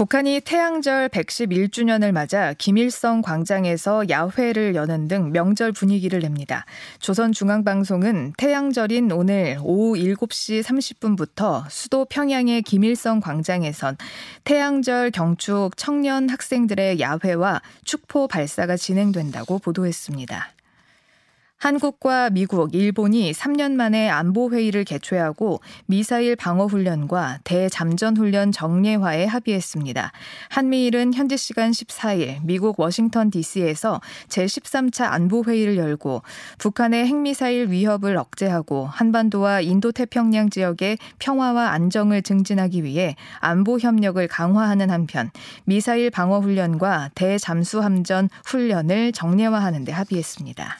북한이 태양절 111주년을 맞아 김일성 광장에서 야회를 여는 등 명절 분위기를 냅니다. 조선중앙방송은 태양절인 오늘 오후 7시 30분부터 수도 평양의 김일성 광장에선 태양절 경축 청년 학생들의 야회와 축포 발사가 진행된다고 보도했습니다. 한국과 미국, 일본이 3년 만에 안보 회의를 개최하고 미사일 방어 훈련과 대잠전 훈련 정례화에 합의했습니다. 한미일은 현지 시간 14일 미국 워싱턴 DC에서 제13차 안보 회의를 열고 북한의 핵미사일 위협을 억제하고 한반도와 인도태평양 지역의 평화와 안정을 증진하기 위해 안보 협력을 강화하는 한편 미사일 방어 훈련과 대잠수 함전 훈련을 정례화하는 데 합의했습니다.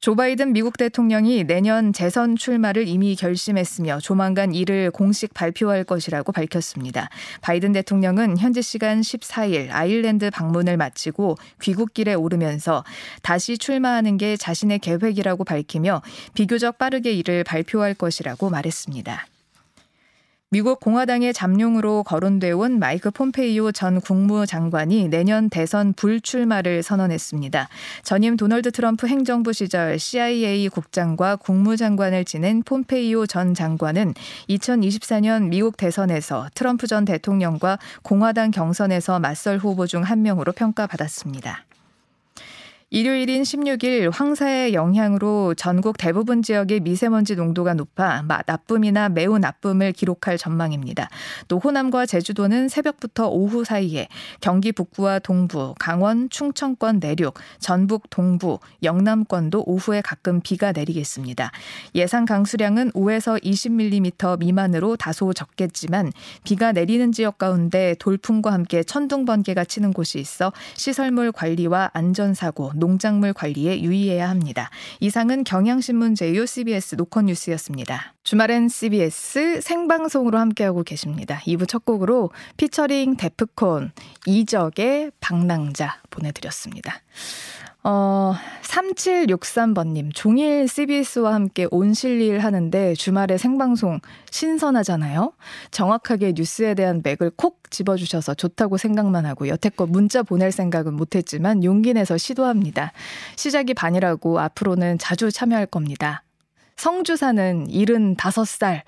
조 바이든 미국 대통령이 내년 재선 출마를 이미 결심했으며 조만간 이를 공식 발표할 것이라고 밝혔습니다. 바이든 대통령은 현지 시간 14일 아일랜드 방문을 마치고 귀국길에 오르면서 다시 출마하는 게 자신의 계획이라고 밝히며 비교적 빠르게 이를 발표할 것이라고 말했습니다. 미국 공화당의 잠룡으로 거론돼 온 마이크 폼페이오 전 국무장관이 내년 대선 불출마를 선언했습니다. 전임 도널드 트럼프 행정부 시절 CIA 국장과 국무장관을 지낸 폼페이오 전 장관은 2024년 미국 대선에서 트럼프 전 대통령과 공화당 경선에서 맞설 후보 중 한 명으로 평가받았습니다. 일요일인 16일 황사의 영향으로 전국 대부분 지역의 미세먼지 농도가 높아 나쁨이나 매우 나쁨을 기록할 전망입니다. 또 호남과 제주도는 새벽부터 오후 사이에 경기 북부와 동부, 강원, 충청권 내륙, 전북 동부, 영남권도 오후에 가끔 비가 내리겠습니다. 예상 강수량은 5에서 20mm 미만으로 다소 적겠지만 비가 내리는 지역 가운데 돌풍과 함께 천둥 번개가 치는 곳이 있어 시설물 관리와 안전사고 농작물 관리에 유의해야 합니다. 이상은 경향신문 제휴 CBS 노컷뉴스였습니다. 주말엔 CBS 생방송으로 함께하고 계십니다. 2부 첫 곡으로 피처링 데프콘 이적의 방랑자 보내드렸습니다. 어, 3763번님, 종일 CBS와 함께 온실일 하는데 주말에 생방송 신선하잖아요? 정확하게 뉴스에 대한 맥을 콕 집어주셔서 좋다고 생각만 하고 여태껏 문자 보낼 생각은 못했지만 용기 내서 시도합니다. 시작이 반이라고 앞으로는 자주 참여할 겁니다. 성주 사는 75살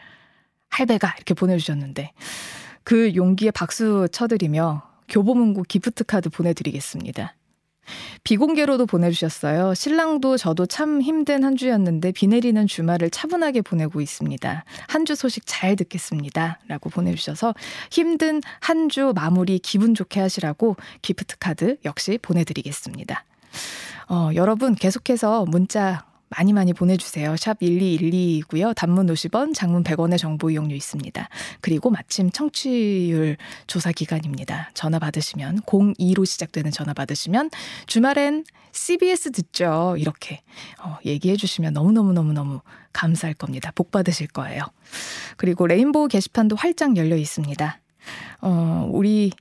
할배가 이렇게 보내주셨는데 그 용기에 박수 쳐드리며 교보문고 기프트 카드 보내드리겠습니다. 비공개로도 보내주셨어요. 신랑도 저도 참 힘든 한 주였는데 비 내리는 주말을 차분하게 보내고 있습니다. 한 주 소식 잘 듣겠습니다. 라고 보내주셔서 힘든 한 주 마무리 기분 좋게 하시라고 기프트 카드 역시 보내드리겠습니다. 어, 여러분 계속해서 문자 많이 많이 보내주세요. 샵 1212이고요. 단문 50원, 장문 100원의 정보 이용료 있습니다. 그리고 마침 청취율 조사 기간입니다. 전화 받으시면 02로 시작되는 전화 받으시면 주말엔 CBS 듣죠. 이렇게 어, 얘기해 주시면 너무너무너무너무 감사할 겁니다. 복 받으실 거예요. 그리고 레인보우 게시판도 활짝 열려 있습니다. 어, 우리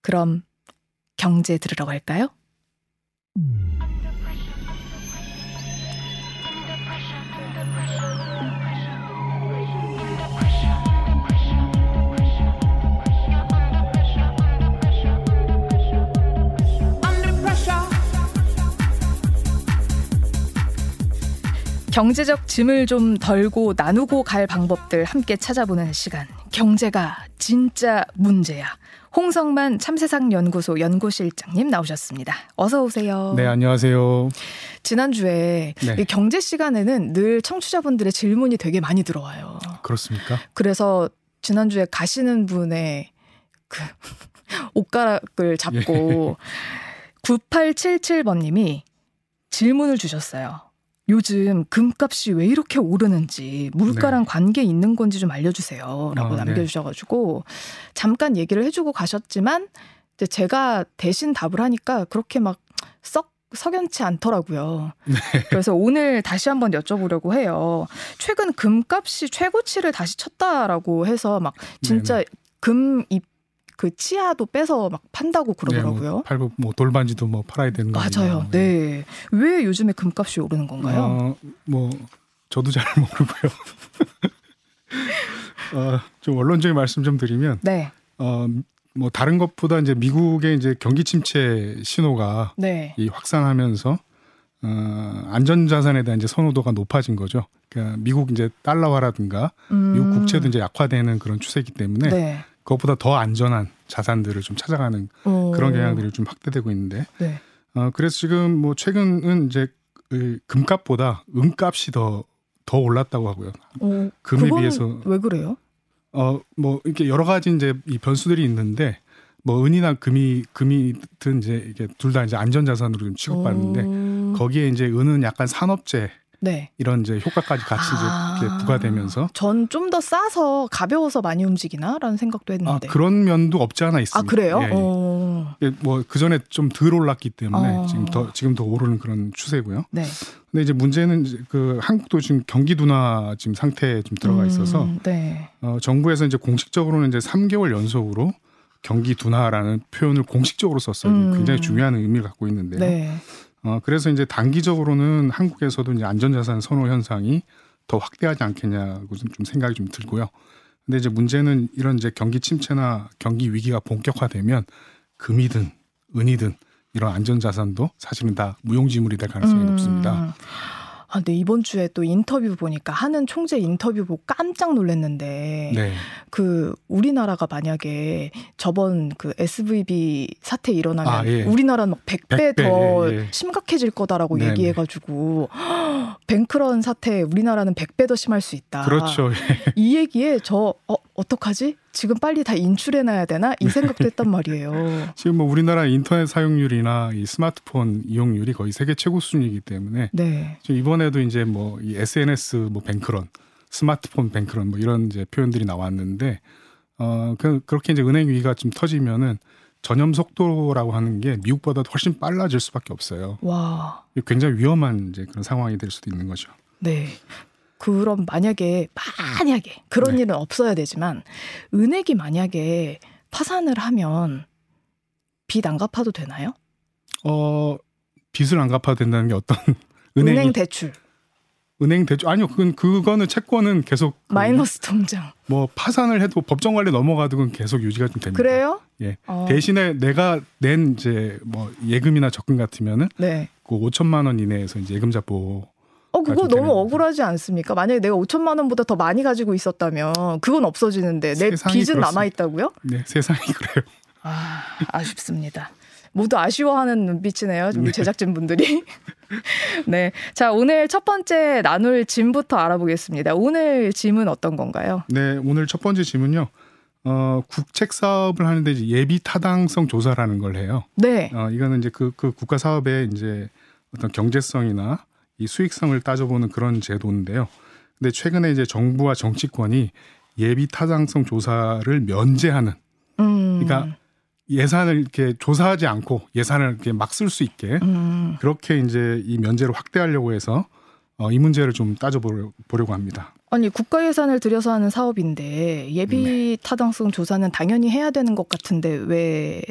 그럼 경제 들으러 갈까요? 경제적 짐을 좀 덜고 나누고 갈 방법들 함께 찾아보는 시간. 경제가 진짜 문제야. 홍성만 참세상 연구소 연구실장님 나오셨습니다. 어서 오세요. 네, 안녕하세요. 지난주에 네. 경제 시간에는 늘 청취자분들의 질문이 되게 많이 들어와요. 그렇습니까? 그래서 지난주에 가시는 분의 그 옷가락을 잡고 예. 9877번 님이 질문을 주셨어요. 요즘 금값이 왜 이렇게 오르는지 물가랑 네. 관계 있는 건지 좀 알려주세요. 라고 아, 네. 남겨주셔가지고 잠깐 얘기를 해주고 가셨지만 이제 제가 대신 답을 하니까 그렇게 막 썩 석연치 않더라고요. 네. 그래서 오늘 다시 한번 여쭤보려고 해요. 최근 금값이 최고치를 다시 쳤다라고 해서 막 진짜 네네. 금입 그 치아도 빼서 막 판다고 그러더라고요. 네, 뭐 팔고 뭐 돌반지도 뭐 팔아야 되는 거 맞아요. 네. 왜 요즘에 금값이 오르는 건가요? 어, 뭐 저도 잘 모르고요. 어, 좀 원론적인 말씀 좀 드리면 네. 어, 뭐 다른 것보다 이제 미국의 이제 경기 침체 신호가 네. 이 확산하면서 어, 안전자산에 대한 이제 선호도가 높아진 거죠. 그러니까 미국 이제 달러화라든가 음. 미국 국채도 이제 약화되는 그런 추세이기 때문에 네. 그것보다 더 안전한 자산들을 좀 찾아가는 어. 그런 경향들이 좀 확대되고 있는데 네. 어, 그래서 지금 뭐 최근은 이제 그 금값보다 은값이 더 더 올랐다고 하고요. 어, 금에 비해서 왜 그래요? 어뭐 이렇게 여러 가지 이제 이 변수들이 있는데 뭐 은이나 금이 금이든 이제 이게 둘 다 이제 안전 자산으로 좀 취급받는데 음. 거기에 이제 은은 약간 산업재 네. 이런 이제 효과까지 같이 아. 이제 부과되면서 전 좀 더 싸서 가벼워서 많이 움직이나라는 생각도 아 했는데. 그런 면도 없지 않아 아, 있습니다. 그래요? 예, 예. 어. 뭐그 전에 좀 덜 올랐기 때문에 어. 지금 더 지금 더 오르는 그런 추세고요. 네. 근데 이제 문제는 이제 그 한국도 지금 경기 둔화 지금 상태에 좀 들어가 있어서 음, 네. 어, 정부에서 이제 공식적으로는 이제 3개월 연속으로 경기 둔화라는 표현을 공식적으로 썼어요. 음. 굉장히 중요한 의미를 갖고 있는데요. 네. 어, 그래서 이제 단기적으로는 한국에서도 이제 안전자산 선호 현상이 더 확대하지 않겠냐고 좀, 좀 생각이 좀 들고요. 근데 이제 문제는 이런 이제 경기 침체나 경기 위기가 본격화되면 금이든 은이든 이런 안전자산도 사실은 다 무용지물이 될 가능성이 음. 높습니다. 아, 근데 이번 주에 또 인터뷰 보니까 하는 총재 인터뷰 보고 깜짝 놀랐는데 네. 그 우리나라가 만약에 저번 그 SVB 사태 일어나면 아, 예. 우리나라는 막 100배, 100배, 더 예, 예. 심각해질 거다라고 네네. 얘기해가지고 뱅크런 사태 우리나라는 100배 더 심할 수 있다. 그렇죠. 이 얘기에 저 어, 어떡하지? 지금 빨리 다 인출해놔야 되나? 이 생각도 했단 말이에요. 지금 뭐 우리나라 인터넷 사용률이나 이 스마트폰 이용률이 거의 세계 최고 수준이기 때문에 네. 이번에도 이제 뭐 이 SNS 뭐 뱅크런, 스마트폰 뱅크런 뭐 이런 이제 표현들이 나왔는데 어 그, 그렇게 이제 은행 위기가 좀 터지면은 전염 속도라고 하는 게 미국보다 훨씬 빨라질 수밖에 없어요. 와. 굉장히 위험한 이제 그런 상황이 될 수도 있는 거죠. 네. 그럼 만약에 만약에 그런 네. 일은 없어야 되지만 은행이 만약에 파산을 하면 빚 안 갚아도 되나요? 어 빚을 안 갚아도 된다는 게 어떤 은행, 은행이 대출, 은행 대출 아니요 그건 그거는 채권은 계속 그 마이너스 통장. 뭐 파산을 해도 법정 관리 넘어가도 그건 계속 유지가 좀 됩니다. 그래요? 예. 어, 대신에 내가 낸 이제 뭐 예금이나 적금 같으면은 네. 그 5천만 원 이내에서 이제 예금자 보호 어 그거 너무 되는 억울하지 않습니까? 만약에 내가 5천만 원보다 더 많이 가지고 있었다면 그건 없어지는데 내 빚은 그렇습니다. 남아 있다고요? 네 세상이 그래요. 아 아쉽습니다. 모두 아쉬워하는 눈빛이네요. 우리 네. 제작진 분들이. 네. 자, 오늘 첫 번째 나눌 짐부터 알아보겠습니다. 오늘 짐은 어떤 건가요? 네 오늘 첫 번째 질문요. 어 국책 사업을 하는데 이제 예비 타당성 조사라는 걸 해요. 네. 어 이거는 이제 그, 그 국가 사업의 이제 어떤 경제성이나 이 수익성을 따져보는 그런 제도인데요. 근데 최근에 이제 정부와 정치권이 예비 타당성 조사를 면제하는 음. 그러니까 예산을 이렇게 조사하지 않고 예산을 이렇게 막 쓸 수 있게 음. 그렇게 이제 이 면제를 확대하려고 해서 어, 이 문제를 좀 따져보려고 합니다. 아니 국가 예산을 들여서 하는 사업인데 예비 네. 타당성 조사는 당연히 해야 되는 것 같은데 왜이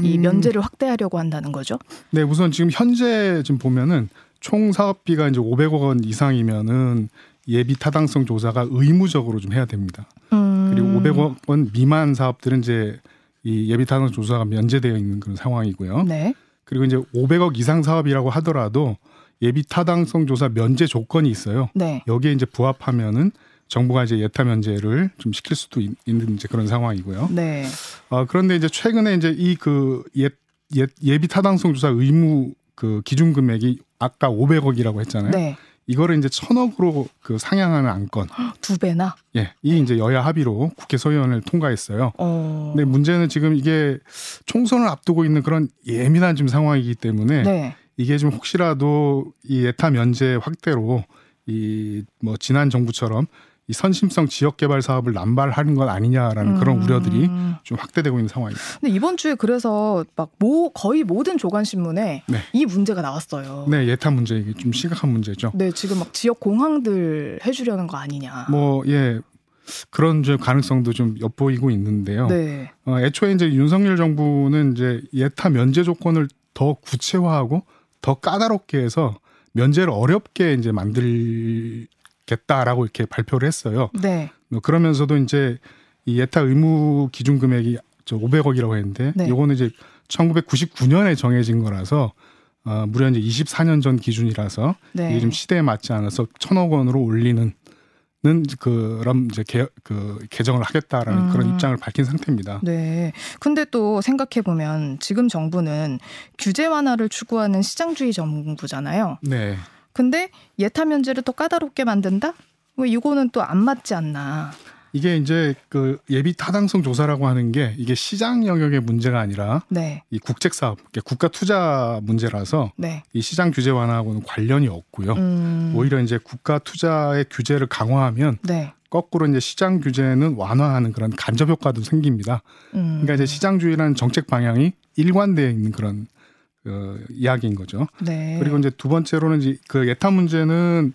음. 면제를 확대하려고 한다는 거죠? 네, 우선 지금 현재 지금 보면은 총 사업비가 이제 500억 원 이상이면은 예비 타당성 조사가 의무적으로 좀 해야 됩니다. 음. 그리고 500억 원 미만 사업들은 이제 이 예비 타당성 조사가 면제되어 있는 그런 상황이고요. 네. 그리고 이제 500억 이상 사업이라고 하더라도 예비 타당성 조사 면제 조건이 있어요. 네. 여기에 이제 부합하면은 정부가 이제 예타 면제를 좀 시킬 수도 있- 있는 이제 그런 상황이고요. 네. 어, 그런데 이제 최근에 이제 이 그 예, 예, 예비 타당성 조사 의무 그 기준 금액이 아까 500억이라고 했잖아요. 네. 이거를 이제 천억으로 그 상향하는 안건. 두 배나. 예. 이 이제 여야 합의로 국회 소위원회를 통과했어요. 어. 근데 문제는 지금 이게 총선을 앞두고 있는 그런 예민한 지금 상황이기 때문에 네. 이게 좀 혹시라도 이 예타 면제 확대로 이 뭐 지난 정부처럼 이 선심성 지역 개발 사업을 남발하는 건 아니냐라는 그런 음. 우려들이 좀 확대되고 있는 상황입니다. 근데 이번 주에 그래서 막 모 거의 모든 조간 신문에 네. 이 문제가 나왔어요. 네, 예타 문제 이게 좀 심각한 문제죠. 네, 지금 막 지역 공항들 해주려는 거 아니냐. 뭐 예. 그런 좀 가능성도 좀 엿보이고 있는데요. 네. 어, 애초에 이제 윤석열 정부는 이제 예타 면제 조건을 더 구체화하고 더 까다롭게 해서 면제를 어렵게 이제 만들 겠다라고 이렇게 발표를 했어요. 네. 뭐 그러면서도 이제 이 예타 의무 기준 금액이 저 500억이라고 했는데 네. 요거는 이제 1999년에 정해진 거라서 어, 무려 이제 24년 전 기준이라서 네. 이게 좀 시대에 맞지 않아서 천억 원으로 올리는 는 그런 이제 개, 그 개정을 하겠다라는 음. 그런 입장을 밝힌 상태입니다. 네. 근데 또 생각해 보면 지금 정부는 규제 완화를 추구하는 시장주의 정부잖아요. 네. 근데 예타 면제를 또 까다롭게 만든다? 왜 이거는 또 안 맞지 않나? 이게 이제 그 예비 타당성 조사라고 하는 게 이게 시장 영역의 문제가 아니라 네. 이 국책 사업, 국가 투자 문제라서 네. 이 시장 규제 완화하고는 관련이 없고요. 음. 오히려 이제 국가 투자의 규제를 강화하면 네. 거꾸로 이제 시장 규제는 완화하는 그런 간접 효과도 생깁니다. 음. 그러니까 이제 시장주의라는 정책 방향이 일관되어 있는 그런 어, 이야기인 거죠. 네. 그리고 이제 두 번째로는 이제 그 예타 문제는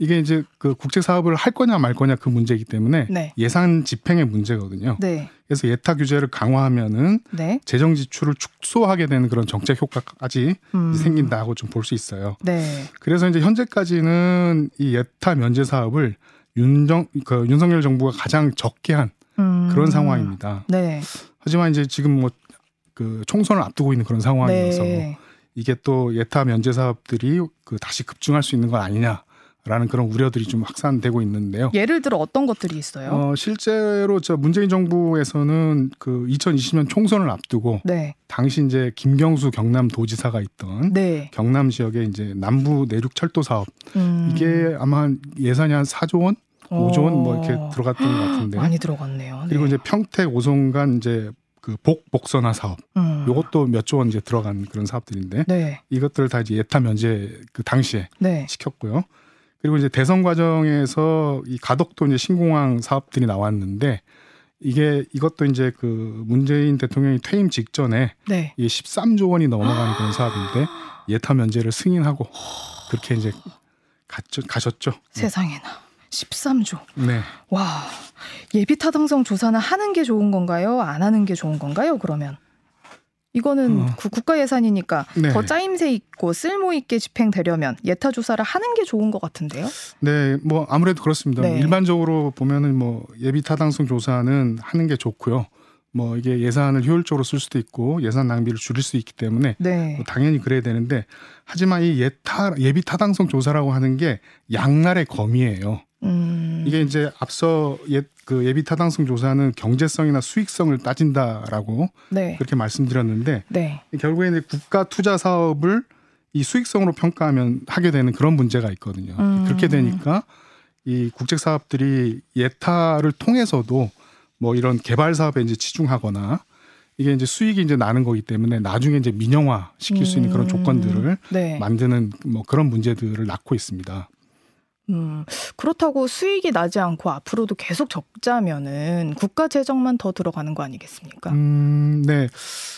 이게 이제 그 국책 사업을 할 거냐 말 거냐 그 문제이기 때문에 네. 예산 집행의 문제거든요. 네. 그래서 예타 규제를 강화하면은 네. 재정 지출을 축소하게 되는 그런 정책 효과까지 음. 생긴다고 좀 볼 수 있어요. 네. 그래서 이제 현재까지는 이 예타 면제 사업을 윤정 그 윤석열 정부가 가장 적게 한 음. 그런 상황입니다. 네. 하지만 이제 지금 뭐 그 총선을 앞두고 있는 그런 상황이어서 네. 이게 또 예타 면제 사업들이 그 다시 급증할 수 있는 건 아니냐 라는 그런 우려들이 좀 확산되고 있는데요. 예를 들어 어떤 것들이 있어요? 어, 실제로 저 문재인 정부에서는 그 2020년 총선을 앞두고 네. 당시 이제 김경수 경남도지사가 있던 네. 경남 지역의 이제 남부 내륙 철도 사업 음. 이게 아마 한 예산이 한 4조 원, 5조 원 뭐 이렇게 어. 들어갔던 것 같은데 많이 들어갔네요. 그리고 네. 이제 평택 오송간 이제 그 복 복선화 사업 음. 요것도 몇 조 원 이제 들어간 그런 사업들인데 네. 이것들을 다 이제 예타 면제 그 당시에 네. 시켰고요. 그리고 이제 대선 과정에서 이 가덕도 이제 신공항 사업들이 나왔는데 이게 이것도 이제 그 문재인 대통령이 퇴임 직전에 네. 이게 13조 원이 넘어가는 그런 사업인데 예타 면제를 승인하고 그렇게 이제 갔죠, 가셨죠. 세상에나 13조. 네. 와. 예비 타당성 조사는 하는 게 좋은 건가요? 안 하는 게 좋은 건가요? 그러면 이거는 어. 구- 국가 예산이니까 네. 더 짜임새 있고 쓸모 있게 집행되려면 예타 조사를 하는 게 좋은 것 같은데요. 네, 뭐 아무래도 그렇습니다. 네. 일반적으로 보면은 뭐 예비 타당성 조사는 하는 게 좋고요. 뭐 이게 예산을 효율적으로 쓸 수도 있고 예산 낭비를 줄일 수 있기 때문에 네. 뭐 당연히 그래야 되는데 하지만 이 예타 예비 타당성 조사라고 하는 게 양날의 검이에요. 음. 이게 이제 앞서 예, 그 예비 타당성 조사는 경제성이나 수익성을 따진다라고 네. 그렇게 말씀드렸는데 네. 결국에 이제 국가 투자 사업을 이 수익성으로 평가하면 하게 되는 그런 문제가 있거든요. 음. 그렇게 되니까 이 국책 사업들이 예타를 통해서도 뭐 이런 개발 사업에 이제 치중하거나 이게 이제 수익이 이제 나는 거기 때문에 나중에 이제 민영화 시킬 수 있는 그런 음. 조건들을 네. 만드는 뭐 그런 문제들을 낳고 있습니다. 음, 그렇다고 수익이 나지 않고 앞으로도 계속 적자면은 국가 재정만 더 들어가는 거 아니겠습니까? 음, 네.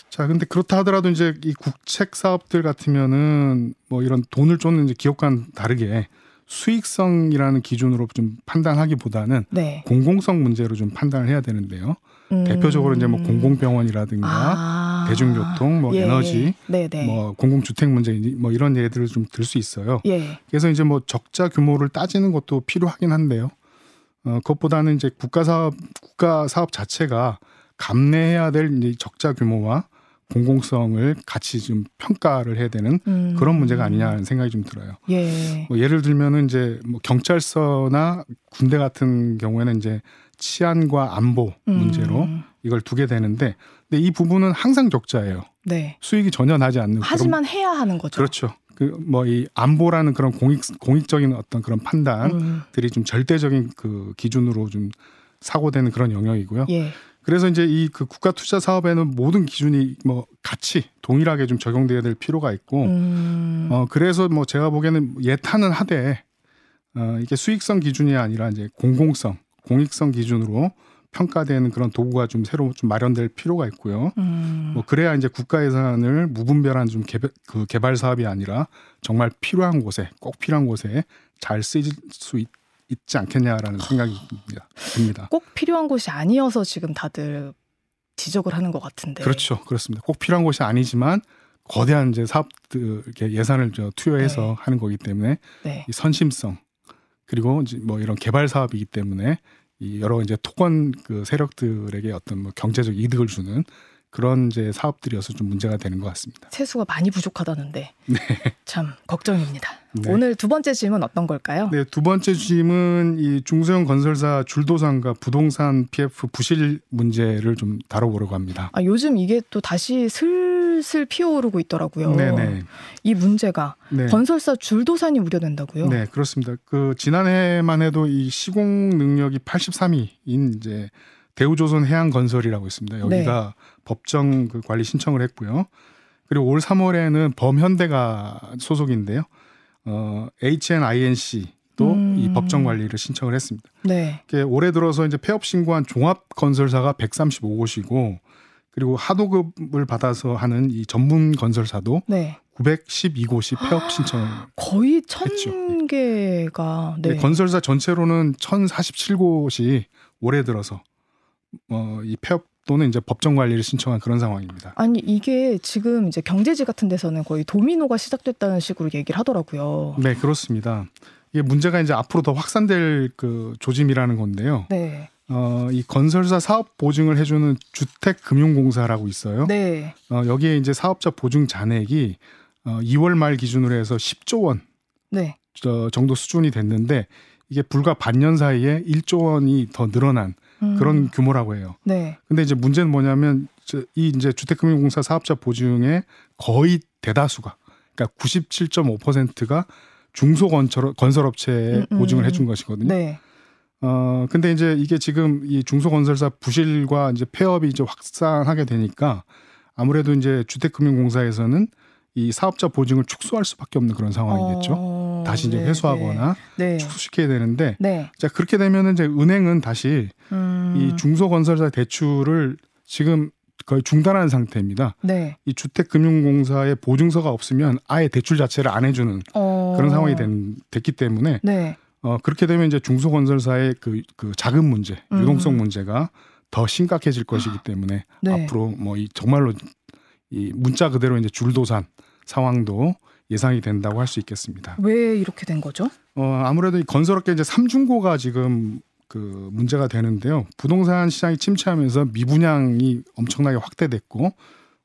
자, 근데 그렇다 하더라도 이제 이 국책 사업들 같으면은 뭐 이런 돈을 쫓는 이제 기업과는 다르게 수익성이라는 기준으로 좀 판단하기보다는 네. 공공성 문제로 좀 판단을 해야 되는데요. 음. 대표적으로 이제 뭐 공공병원이라든가 아. 대중교통, 뭐 예. 에너지, 네네. 뭐 공공주택 문제 뭐 이런 예들을 좀 들 수 있어요. 예. 그래서 이제 뭐 적자 규모를 따지는 것도 필요하긴 한데요. 어, 그것보다는 이제 국가 사업 국가 사업 자체가 감내해야 될 이제 적자 규모와 공공성을 같이 좀 평가를 해야 되는 음. 그런 문제가 아니냐는 생각이 좀 들어요. 예. 뭐 예를 들면은 이제 뭐 경찰서나 군대 같은 경우에는 이제 치안과 안보 문제로 음. 이걸 두게 되는데 근데 이 부분은 항상 적자예요. 네. 수익이 전혀 나지 않는 그런 하지만 해야 하는 거죠. 그렇죠. 그 뭐 이 안보라는 그런 공익 공익적인 어떤 그런 판단들이 음. 좀 절대적인 그 기준으로 좀 사고되는 그런 영역이고요. 예. 그래서 이제 이 그 국가 투자 사업에는 모든 기준이 뭐 같이 동일하게 좀 적용돼야 될 필요가 있고 음. 어 그래서 뭐 제가 보기에는 예타는 하되 어 이게 수익성 기준이 아니라 이제 공공성, 공익성 기준으로 평가되는 그런 도구가 좀 새로 좀 마련될 필요가 있고요. 음. 뭐 그래야 이제 국가 예산을 무분별한 좀 개발, 그 개발 사업이 아니라 정말 필요한 곳에 꼭 필요한 곳에 잘 쓰일 수 있, 있지 않겠냐라는 생각이 듭니다. 꼭 필요한 곳이 아니어서 지금 다들 지적을 하는 것 같은데. 그렇죠, 그렇습니다. 꼭 필요한 곳이 아니지만 거대한 이제 사업들 예산을 저 투여해서 네. 하는 거기 때문에 네. 이 선심성 그리고 뭐 이런 개발 사업이기 때문에 이 여러 이제 토건 그 세력들에게 어떤 뭐 경제적 이득을 주는 그런 이제 사업들이어서 좀 문제가 되는 것 같습니다. 세수가 많이 부족하다는데 참 걱정입니다. 네. 오늘 두 번째 질문 어떤 걸까요? 네, 두 번째 질문 이 중소형 건설사 줄도산과 부동산 PF 부실 문제를 좀 다뤄보려고 합니다. 아, 요즘 이게 또 다시 슬슬 피어오르고 있더라고요. 네네. 이 문제가 네. 건설사 줄도산이 우려된다고요? 네, 그렇습니다. 그 지난해만 해도 이 시공 능력이 83위인 이제 대우조선 해양건설이라고 있습니다. 여기가 법정 그 관리 신청을 했고요. 그리고 올 3월에는 범현대가 소속인데요. 어, HNINC도 음. 이 법정 관리를 신청을 했습니다. 네. 올해 들어서 이제 폐업 신고한 종합 건설사가 135곳이고 그리고 하도급을 받아서 하는 이 전문 건설사도 네. 912곳이 폐업 신청을 거의 천 했죠. 개가 네. 네, 건설사 전체로는 1,047곳이 올해 들어서 어, 이 폐업 또는 이제 법정 관리를 신청한 그런 상황입니다. 아니 이게 지금 이제 경제지 같은 데서는 거의 도미노가 시작됐다는 식으로 얘기를 하더라고요. 네, 그렇습니다. 이게 문제가 이제 앞으로 더 확산될 그 조짐이라는 건데요. 네. 어, 이 건설사 사업 보증을 해주는 주택금융공사라고 있어요. 네. 어, 여기에 이제 사업자 보증 잔액이 어, 2월 말 기준으로 해서 10조 원 네. 저, 정도 수준이 됐는데 이게 불과 반년 사이에 1조 원이 더 늘어난 음. 그런 규모라고 해요. 네. 근데 이제 문제는 뭐냐면 저- 이 이제 주택금융공사 사업자 보증의 거의 대다수가 그러니까 97.5%가 중소 건설 건설업체에 음, 음. 보증을 해준 것이거든요. 네. 어 근데 이제 이게 지금 이 중소 건설사 부실과 이제 폐업이 이제 확산하게 되니까 아무래도 이제 주택금융공사에서는 이 사업자 보증을 축소할 수밖에 없는 그런 상황이겠죠. 어, 다시 이제 네, 회수하거나 네. 네. 축소시켜야 되는데 네. 자 그렇게 되면은 이제 은행은 다시 음. 이 중소건설사 대출을 지금 거의 중단한 상태입니다. 네. 이 주택금융공사의 보증서가 없으면 아예 대출 자체를 안 해주는 어. 그런 상황이 된, 됐기 때문에 네. 어, 그렇게 되면 이제 중소건설사의 그, 그 자금 문제, 음. 유동성 문제가 더 심각해질 것이기 때문에 네. 앞으로 뭐 이 정말로 이 문자 그대로 이제 줄도산 상황도 예상이 된다고 할 수 있겠습니다. 왜 이렇게 된 거죠? 어, 아무래도 이 건설업계 이제 삼중고가 지금 그 문제가 되는데요. 부동산 시장이 침체하면서 미분양이 엄청나게 확대됐고,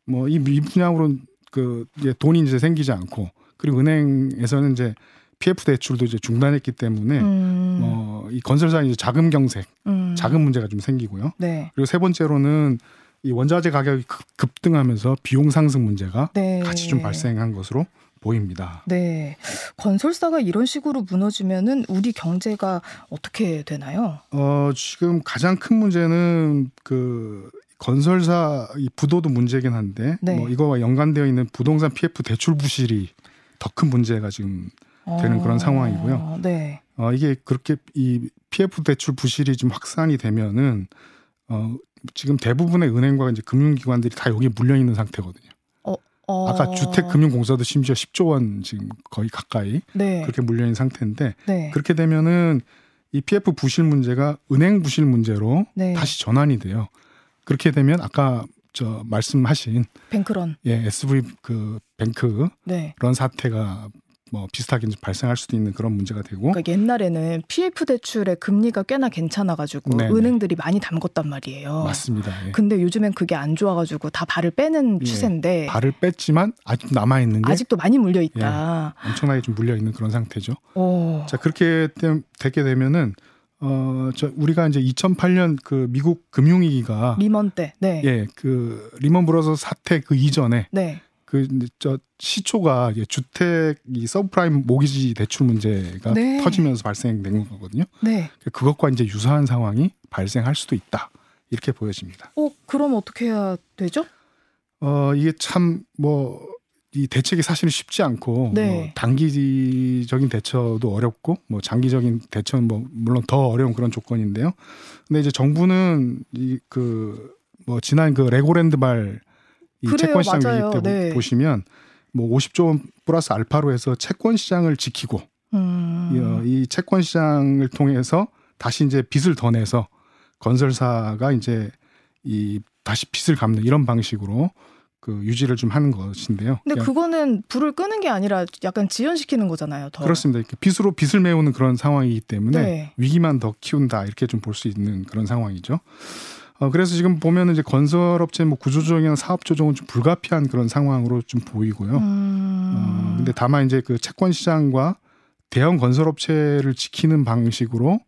뭐 이 미분양으로 그 이제 돈이 이제 생기지 않고, 그리고 은행에서는 이제 PF 대출도 이제 중단했기 때문에, 음. 어이 건설사 이제 자금 경색, 음. 자금 문제가 좀 생기고요. 네. 그리고 세 번째로는 이 원자재 가격이 급- 급등하면서 비용 상승 문제가 네. 같이 좀 발생한 것으로 보입니다. 네. 건설사가 이런 식으로 무너지면은 우리 경제가 어떻게 되나요? 어, 지금 가장 큰 문제는 그 건설사 이 부도도 문제긴 한데 네. 뭐 이거와 연관되어 있는 부동산 PF 대출 부실이 더 큰 문제가 지금 되는 그런 상황이고요. 네. 어, 이게 그렇게 이 PF 대출 부실이 좀 확산이 되면은 어, 지금 대부분의 은행과 이제 금융기관들이 다 여기 물려 있는 상태거든요. 어. 아까 주택금융공사도 심지어 10조 원 지금 거의 가까이 네. 그렇게 물려 있는 상태인데 네. 그렇게 되면은 이 PF 부실 문제가 은행 부실 문제로 네. 다시 전환이 돼요. 그렇게 되면 아까 저 말씀하신 뱅크런. 예, SV 그 뱅크 네. 그런 사태가 뭐 비슷하게 발생할 수도 있는 그런 문제가 되고 그러니까 옛날에는 PF 대출의 금리가 꽤나 괜찮아가지고 네네. 은행들이 많이 담궜단 말이에요. 맞습니다. 예. 근데 요즘엔 그게 안 좋아가지고 다 발을 빼는 예. 추세인데 발을 뺐지만 아직 남아 있는 게 아직도 많이 물려 있다. 엄청나게 좀 물려 있는 그런 상태죠. 오. 자 그렇게 되, 되게 되면은 어 저 우리가 이제 2008년 그 미국 금융위기가 리먼 때. 네. 예 그 리먼 브러더 사태 그 이전에 네. 그 저 시초가 이게 주택 이 서브프라임 모기지 대출 문제가 네. 터지면서 발생된 거거든요. 네. 그것과 이제 유사한 상황이 발생할 수도 있다 이렇게 보여집니다. 어 그럼 어떻게 해야 되죠? 어 이게 참 뭐 이 대책이 사실은 쉽지 않고 네. 뭐 단기적인 대처도 어렵고 뭐 장기적인 대처는 뭐 물론 더 어려운 그런 조건인데요. 근데 이제 정부는 이 그 뭐 지난 그 레고랜드 말 이 그래요, 채권 시장 맞아요. 위기 때 보- 네. 보시면 뭐 50조 원 플러스 알파로 해서 채권 시장을 지키고 음. 이, 어, 이 채권 시장을 통해서 다시 이제 빚을 더 내서 건설사가 이제 이 다시 빚을 갚는 이런 방식으로 그 유지를 좀 하는 것인데요. 근데 그거는 불을 끄는 게 아니라 약간 지연시키는 거잖아요. 더. 그렇습니다. 빚으로 빚을 메우는 그런 상황이기 때문에 네. 위기만 더 키운다 이렇게 좀 볼 수 있는 그런 상황이죠. 어, 그래서 지금 보면은 이제 건설업체 뭐 구조조정이나 사업 조정은 좀 불가피한 그런 상황으로 좀 보이고요. 음. 어, 근데 다만 이제 그 채권 시장과 대형 건설업체를 지키는 방식으로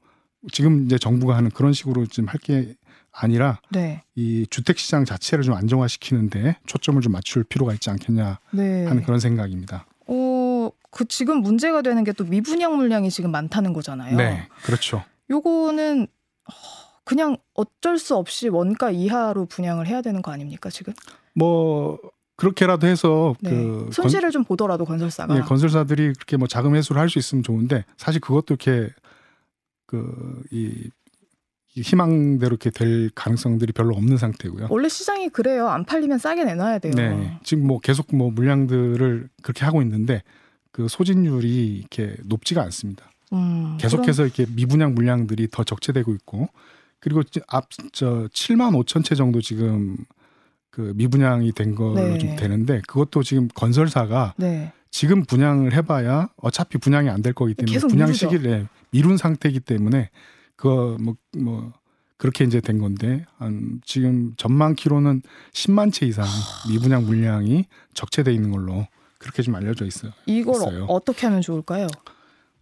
지금 이제 정부가 하는 그런 식으로 좀할게 아니라 네. 이 주택 시장 자체를 좀 안정화시키는데 초점을 좀 맞출 필요가 있지 않겠냐 네. 하는 그런 생각입니다. 어, 그 지금 문제가 되는 게 또 미분양 물량이 지금 많다는 거잖아요. 네, 그렇죠. 요거는 어, 그냥 어쩔 수 없이 원가 이하로 분양을 해야 되는 거 아닙니까 지금? 뭐 그렇게라도 해서 네. 그 손실을 좀 보더라도 건설사가. 건, 예, 건설사들이 그렇게 뭐 자금 회수를 할 수 있으면 좋은데 사실 그것도 이렇게 그이 희망대로 이렇게 될 가능성들이 별로 없는 상태고요. 원래 시장이 그래요. 안 팔리면 싸게 내놔야 돼요. 네, 지금 뭐 계속 뭐 물량들을 그렇게 하고 있는데 그 소진율이 이렇게 높지가 않습니다. 음, 계속해서 이렇게 미분양 물량들이 더 적체되고 있고 그리고 앞저 7만 5천 채 정도 지금 그 미분양이 된 걸로 네. 좀 되는데 그것도 지금 건설사가 네. 지금 분양을 해봐야 어차피 분양이 안 될 거기 때문에 계속 분양 미루죠. 시기를 미룬 상태이기 때문에 그거 뭐, 뭐 그렇게 이제 된 건데 한 지금 전망 키로는 10만 채 이상 미분양 물량이 적체돼 있는 걸로 그렇게 좀 알려져 있어요. 이걸 있어요. 어, 어떻게 하면 좋을까요?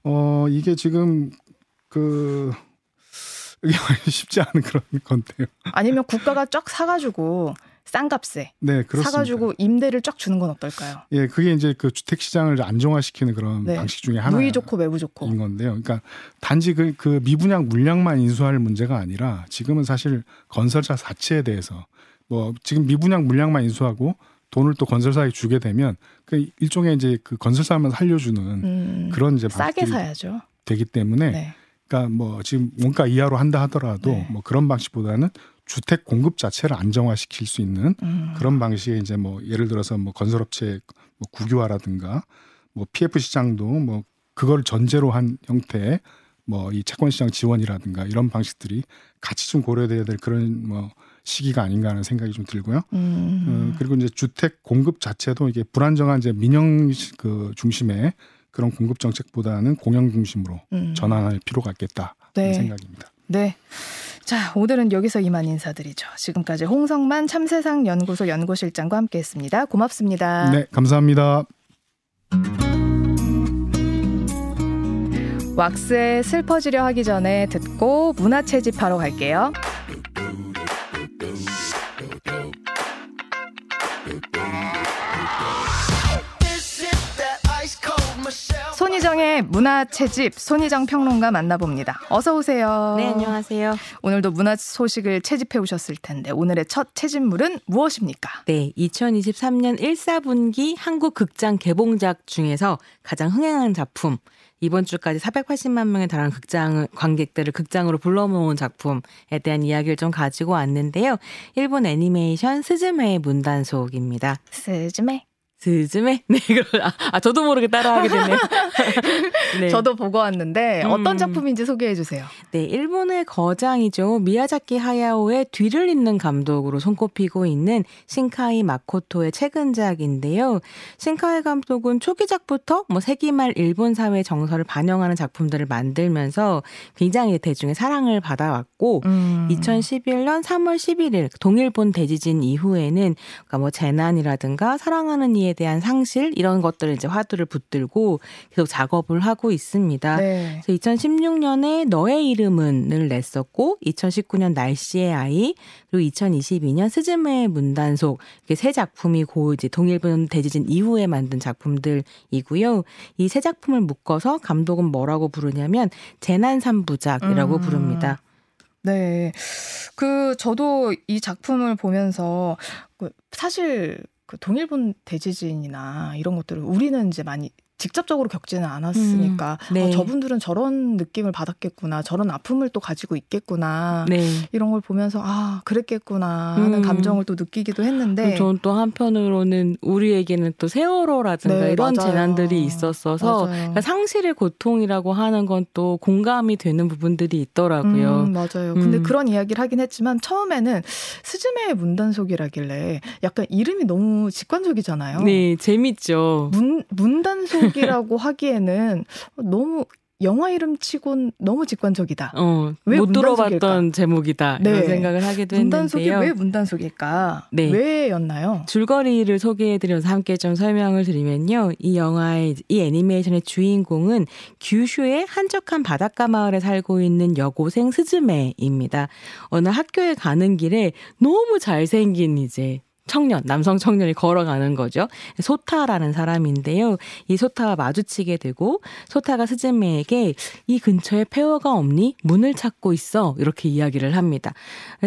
어 이게 지금 그 쉽지 않은 그런 건데요. 아니면 국가가 쫙 사가지고 싼 값에 네, 그렇습니다. 사가지고 임대를 쫙 주는 건 어떨까요? 예, 그게 이제 그 주택 시장을 안정화시키는 그런 네. 방식 중에 하나인 무이 좋고 매부 좋고. 건데요. 그러니까 단지 그, 그 미분양 물량만 인수할 문제가 아니라 지금은 사실 건설사 자체에 대해서 뭐 지금 미분양 물량만 인수하고 돈을 또 건설사에 주게 되면 그 일종의 이제 그 건설사만 살려주는 음, 그런 이제 싸게 사야죠. 되기 때문에 네. 그러니까 뭐 지금 원가 이하로 한다 하더라도 네. 뭐 그런 방식보다는 주택 공급 자체를 안정화시킬 수 있는 음. 그런 방식의 이제 뭐 예를 들어서 뭐 건설업체 뭐 국유화라든가 뭐 PF 시장도 뭐 그걸 전제로 한 형태의 뭐 이 채권 시장 지원이라든가 이런 방식들이 같이 좀 고려돼야 될 그런 뭐 시기가 아닌가 하는 생각이 좀 들고요. 음. 어, 그리고 이제 주택 공급 자체도 이게 불안정한 이제 민영 시- 그 중심의 그런 공급 정책보다는 공영 중심으로 음. 전환할 필요가 있겠다 네. 생각입니다. 네. 자, 오늘은 여기서 이만 인사드리죠. 지금까지 홍성만 참세상 연구소 연구실장과 함께했습니다. 고맙습니다. 네, 감사합니다. 왁스에 슬퍼지려 하기 전에 듣고 문화 채집하러 갈게요. 손희정의 문화 채집 손희정 평론가 만나봅니다. 어서 오세요. 네, 안녕하세요. 오늘도 문화 소식을 채집해 오셨을 텐데 오늘의 첫 채집물은 무엇입니까? 네, 2023년 1, 4분기 한국 극장 개봉작 중에서 가장 흥행한 작품. 이번 주까지 480만 명에 달하는 극장 관객들을 극장으로 불러 모은 작품에 대한 이야기를 좀 가지고 왔는데요. 일본 애니메이션 스즈메의 문단속입니다. 스즈메. 스즈메? 네, 그럼 아, 아, 저도 모르게 따라하게 되네요. 네. 저도 보고 왔는데 어떤 음. 작품인지 소개해 주세요. 네, 일본의 거장이죠. 미야자키 하야오의 뒤를 잇는 감독으로 손꼽히고 있는 신카이 마코토의 최근작인데요. 신카이 감독은 초기작부터 뭐 세기말 일본 사회 정서를 반영하는 작품들을 만들면서 굉장히 대중의 사랑을 받아왔고 음. 2011년 3월 11일 동일본 대지진 이후에는 그러니까 뭐 재난이라든가 사랑하는 이에 대한 상실 이런 것들을 이제 화두를 붙들고 계속 작업을 하고 있습니다. 네. 그래서 2016년에 너의 이름은을 냈었고 2019년 날씨의 아이 그리고 2022년 스즈메의 문단속 이게 세 작품이 고 이제 동일본 대지진 이후에 만든 작품들이고요. 이 세 작품을 묶어서 감독은 뭐라고 부르냐면 재난 삼부작이라고 음. 부릅니다. 네. 그 저도 이 작품을 보면서 그 사실 그 동일본 대지진이나 이런 것들을 우리는 이제 많이 직접적으로 겪지는 않았으니까 음, 네. 어, 저분들은 저런 느낌을 받았겠구나, 저런 아픔을 또 가지고 있겠구나 네. 이런 걸 보면서 아 그랬겠구나 하는 음. 감정을 또 느끼기도 했는데 저는 또 한편으로는 우리에게는 또 세월호라든가 네, 이런 맞아요. 재난들이 있었어서. 그러니까 상실의 고통이라고 하는 건 또 공감이 되는 부분들이 있더라고요. 음, 맞아요. 근데 음. 그런 이야기를 하긴 했지만 처음에는 스즈메의 문단속이라길래 약간 이름이 너무 직관적이잖아요. 네, 재밌죠. 문 문단속 이라고 하기에는 너무 영화 이름 치곤 너무 직관적이다. 어, 왜못 문단속일까? 들어봤던 제목이다 네. 이런 생각을 하기도 문단속이 했는데요. 왜 문단속일까? 네. 왜였나요? 줄거리를 소개해드려서 함께 좀 설명을 드리면요. 이 영화의 이 애니메이션의 주인공은 규슈의 한적한 바닷가 마을에 살고 있는 여고생 스즈메입니다. 어느 학교에 가는 길에 너무 잘생긴 이제 청년, 남성 청년이 걸어가는 거죠. 소타라는 사람인데요. 이 소타와 마주치게 되고 소타가 스즈메에게 이 근처에 폐허가 없니? 문을 찾고 있어. 이렇게 이야기를 합니다.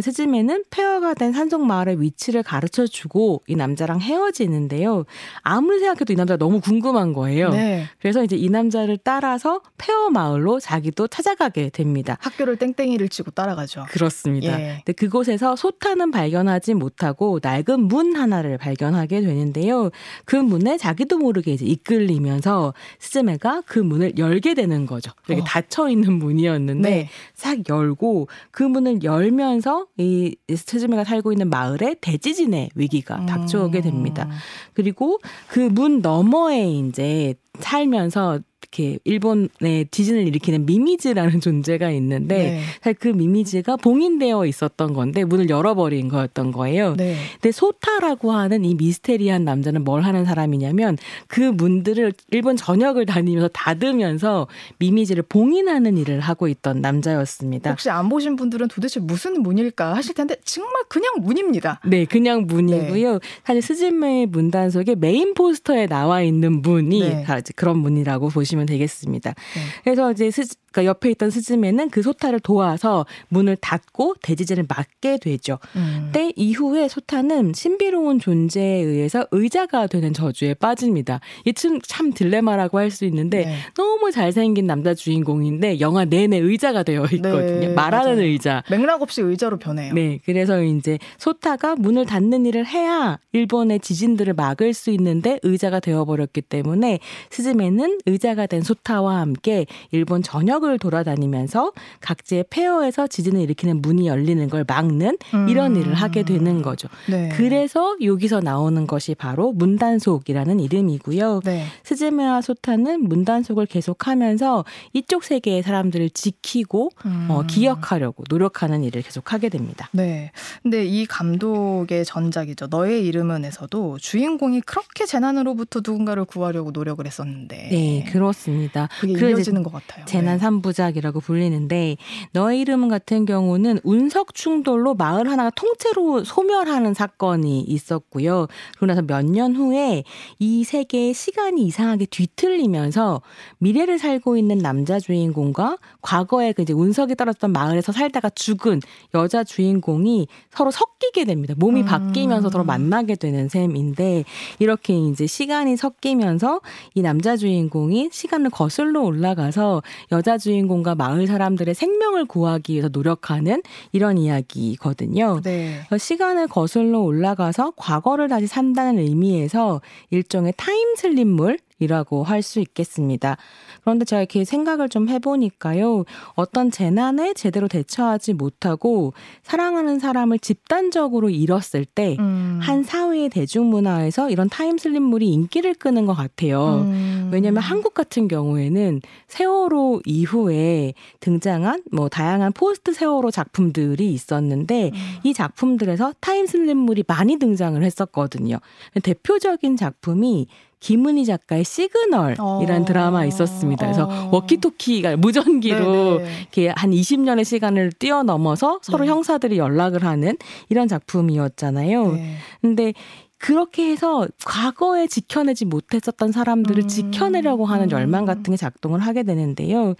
스즈메는 폐허가 된 산속 마을의 위치를 가르쳐 주고 이 남자랑 헤어지는데요. 아무리 생각해도 이 남자가 너무 궁금한 거예요. 네. 그래서 이제 이 남자를 따라서 폐허 마을로 자기도 찾아가게 됩니다. 학교를 땡땡이를 치고 따라가죠. 그렇습니다. 예. 근데 그곳에서 소타는 발견하지 못하고 낡은 문 하나를 발견하게 되는데요. 그 문에 자기도 모르게 이제 이끌리면서 스즈메가 그 문을 열게 되는 거죠. 이렇게 어. 닫혀 있는 문이었는데 네. 싹 열고 그 문을 열면서 이 스즈메가 살고 있는 마을에 대지진의 위기가 닥쳐오게 됩니다. 음. 그리고 그 문 너머에 이제 살면서 이렇게 일본의 지진을 일으키는 미미즈라는 존재가 있는데 네. 사실 그 미미즈가 봉인되어 있었던 건데 문을 열어버린 거였던 거예요. 네. 근데 소타라고 하는 이 미스테리한 남자는 뭘 하는 사람이냐면 그 문들을 일본 전역을 다니면서 닫으면서 미미즈를 봉인하는 일을 하고 있던 남자였습니다. 혹시 안 보신 분들은 도대체 무슨 문일까 하실 텐데 정말 그냥 문입니다. 네, 그냥 문이고요. 사실 스즈메의 문단 속에 메인 포스터에 나와 있는 문이 네. 다 그런 문이라고 보시면 되겠습니다. 네. 그래서 이제 스, 그러니까 옆에 있던 스즈메는 그 소타를 도와서 문을 닫고 대지진을 막게 되죠. 음. 때 이후에 소타는 신비로운 존재에 의해서 의자가 되는 저주에 빠집니다. 이 참, 참 딜레마라고 할 수 있는데 네. 너무 잘생긴 남자 주인공인데 영화 내내 의자가 되어 있거든요. 네, 말하는 맞아요. 의자. 맥락 없이 의자로 변해요. 네, 그래서 이제 소타가 문을 닫는 일을 해야 일본의 지진들을 막을 수 있는데 의자가 되어버렸기 때문에 스즈메는 의자가 된 소타와 함께 일본 전역을 돌아다니면서 각지의 폐허에서 지진을 일으키는 문이 열리는 걸 막는 이런 음. 일을 하게 되는 거죠. 네. 그래서 여기서 나오는 것이 바로 문단속이라는 이름이고요. 네. 스즈메와 소타는 문단속을 계속하면서 이쪽 세계의 사람들을 지키고 어, 음. 기억하려고 노력하는 일을 계속하게 됩니다. 네. 근데 이 감독의 전작이죠. 너의 이름은에서도 주인공이 그렇게 재난으로부터 누군가를 구하려고 노력을 했었는데. 네, 그 렇습니다. 그게 이어지는 것 같아요. 재난 네. 삼부작이라고 불리는데 너의 이름은 같은 경우는 운석 충돌로 마을 하나가 통째로 소멸하는 사건이 있었고요. 그러고 나서 몇 년 후에 이 세계의 시간이 이상하게 뒤틀리면서 미래를 살고 있는 남자 주인공과 과거에 그 이제 운석이 떨어졌던 마을에서 살다가 죽은 여자 주인공이 서로 섞이게 됩니다. 몸이 음. 바뀌면서 서로 만나게 되는 셈인데 이렇게 이제 시간이 섞이면서 이 남자 주인공이 시간을 거슬러 올라가서 여자 주인공과 마을 사람들의 생명을 구하기 위해서 노력하는 이런 이야기거든요. 네. 시간을 거슬러 올라가서 과거를 다시 산다는 의미에서 일종의 타임슬립물 이라고 할 수 있겠습니다. 그런데 제가 이렇게 생각을 좀 해보니까요. 어떤 재난에 제대로 대처하지 못하고 사랑하는 사람을 집단적으로 잃었을 때 음. 한 사회의 대중문화에서 이런 타임슬립물이 인기를 끄는 것 같아요. 음. 왜냐하면 한국 같은 경우에는 세월호 이후에 등장한 뭐 다양한 포스트 세월호 작품들이 있었는데 음. 이 작품들에서 타임슬립물이 많이 등장을 했었거든요. 대표적인 작품이 김은희 작가의 시그널이라는 어. 드라마 있었습니다. 그래서 어. 워키토키가 무전기로 네네. 이렇게 한 20년의 시간을 뛰어넘어서 서로 네. 형사들이 연락을 하는 이런 작품이었잖아요. 네. 근데 그렇게 해서 과거에 지켜내지 못했었던 사람들을 음. 지켜내려고 하는 열망 같은 게 작동을 하게 되는데요.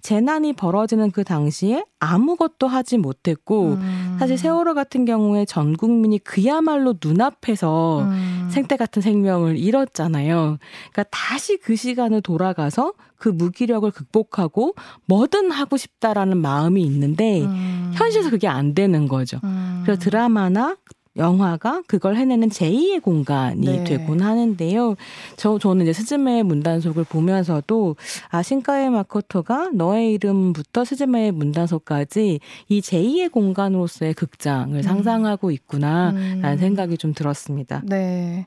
재난이 벌어지는 그 당시에 아무것도 하지 못했고 음. 사실 세월호 같은 경우에 전 국민이 그야말로 눈앞에서 음. 생태 같은 생명을 잃었잖아요. 그러니까 다시 그 시간을 돌아가서 그 무기력을 극복하고 뭐든 하고 싶다라는 마음이 있는데 음. 현실에서 그게 안 되는 거죠. 음. 그래서 드라마나 영화가 그걸 해내는 제2의 공간이 네. 되곤 하는데요. 저 저는 이제 스즈메의 문단속을 보면서도 아 신카의 마코토가 너의 이름부터 스즈메의 문단속까지 이 제2의 공간으로서의 극장을 상상하고 있구나라는 음. 생각이 좀 들었습니다. 네.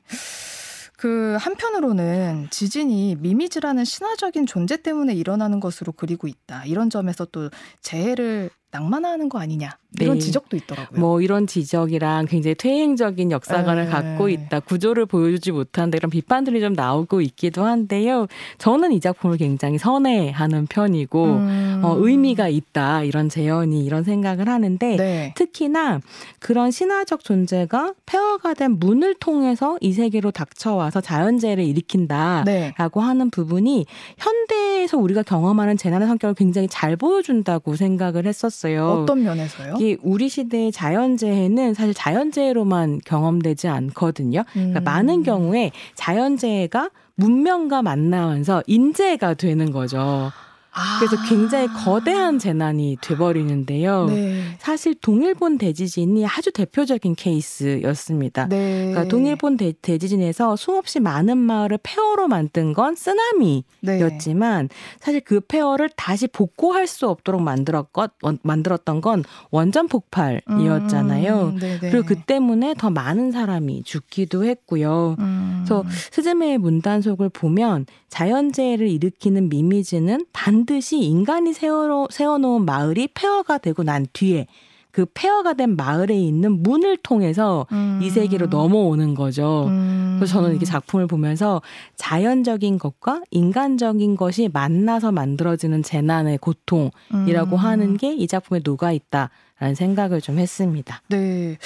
그 한편으로는 지진이 미미즈라는 신화적인 존재 때문에 일어나는 것으로 그리고 있다. 이런 점에서 또 재해를 낭만화하는 거 아니냐. 이런 네. 지적도 있더라고요. 뭐 이런 지적이랑 굉장히 퇴행적인 역사관을 네. 갖고 있다. 구조를 보여주지 못한다. 이런 비판들이 좀 나오고 있기도 한데요. 저는 이 작품을 굉장히 선회하는 편이고 음. 어, 의미가 있다. 이런 재현이 이런 생각을 하는데 네. 특히나 그런 신화적 존재가 폐허가 된 문을 통해서 이 세계로 닥쳐와서 자연재해를 일으킨다. 네. 라고 하는 부분이 현대에서 우리가 경험하는 재난의 성격을 굉장히 잘 보여준다고 생각을 했었 어요. 어떤 면에서요? 이게 우리 시대의 자연재해는 사실 자연재해로만 경험되지 않거든요. 그러니까 음. 많은 경우에 자연재해가 문명과 만나면서 인재가 되는 거죠. 아. 그래서 굉장히 거대한 재난이 돼버리는데요. 네. 사실 동일본 대지진이 아주 대표적인 케이스였습니다. 네. 그러니까 동일본 대, 대지진에서 수없이 많은 마을을 폐허로 만든 건 쓰나미 네. 였지만 사실 그 폐허를 다시 복구할 수 없도록 만들었건 원- 만들었던 건 원전 폭발이었잖아요. 음, 네네. 그리고 그 때문에 더 많은 사람이 죽기도 했고요. 음. 그래서 스즈메의 문단속을 보면 자연재해를 일으키는 미미즈는 반 드시 인간이 세워, 세워놓은 마을이 폐허가 되고 난 뒤에 그 폐허가 된 마을에 있는 문을 통해서 음. 이 세계로 넘어오는 거죠. 음. 그래서 저는 이렇게 작품을 보면서 자연적인 것과 인간적인 것이 만나서 만들어지는 재난의 고통이라고 음. 하는 게 이 작품에 녹아 있다 라는 생각을 좀 했습니다. 네.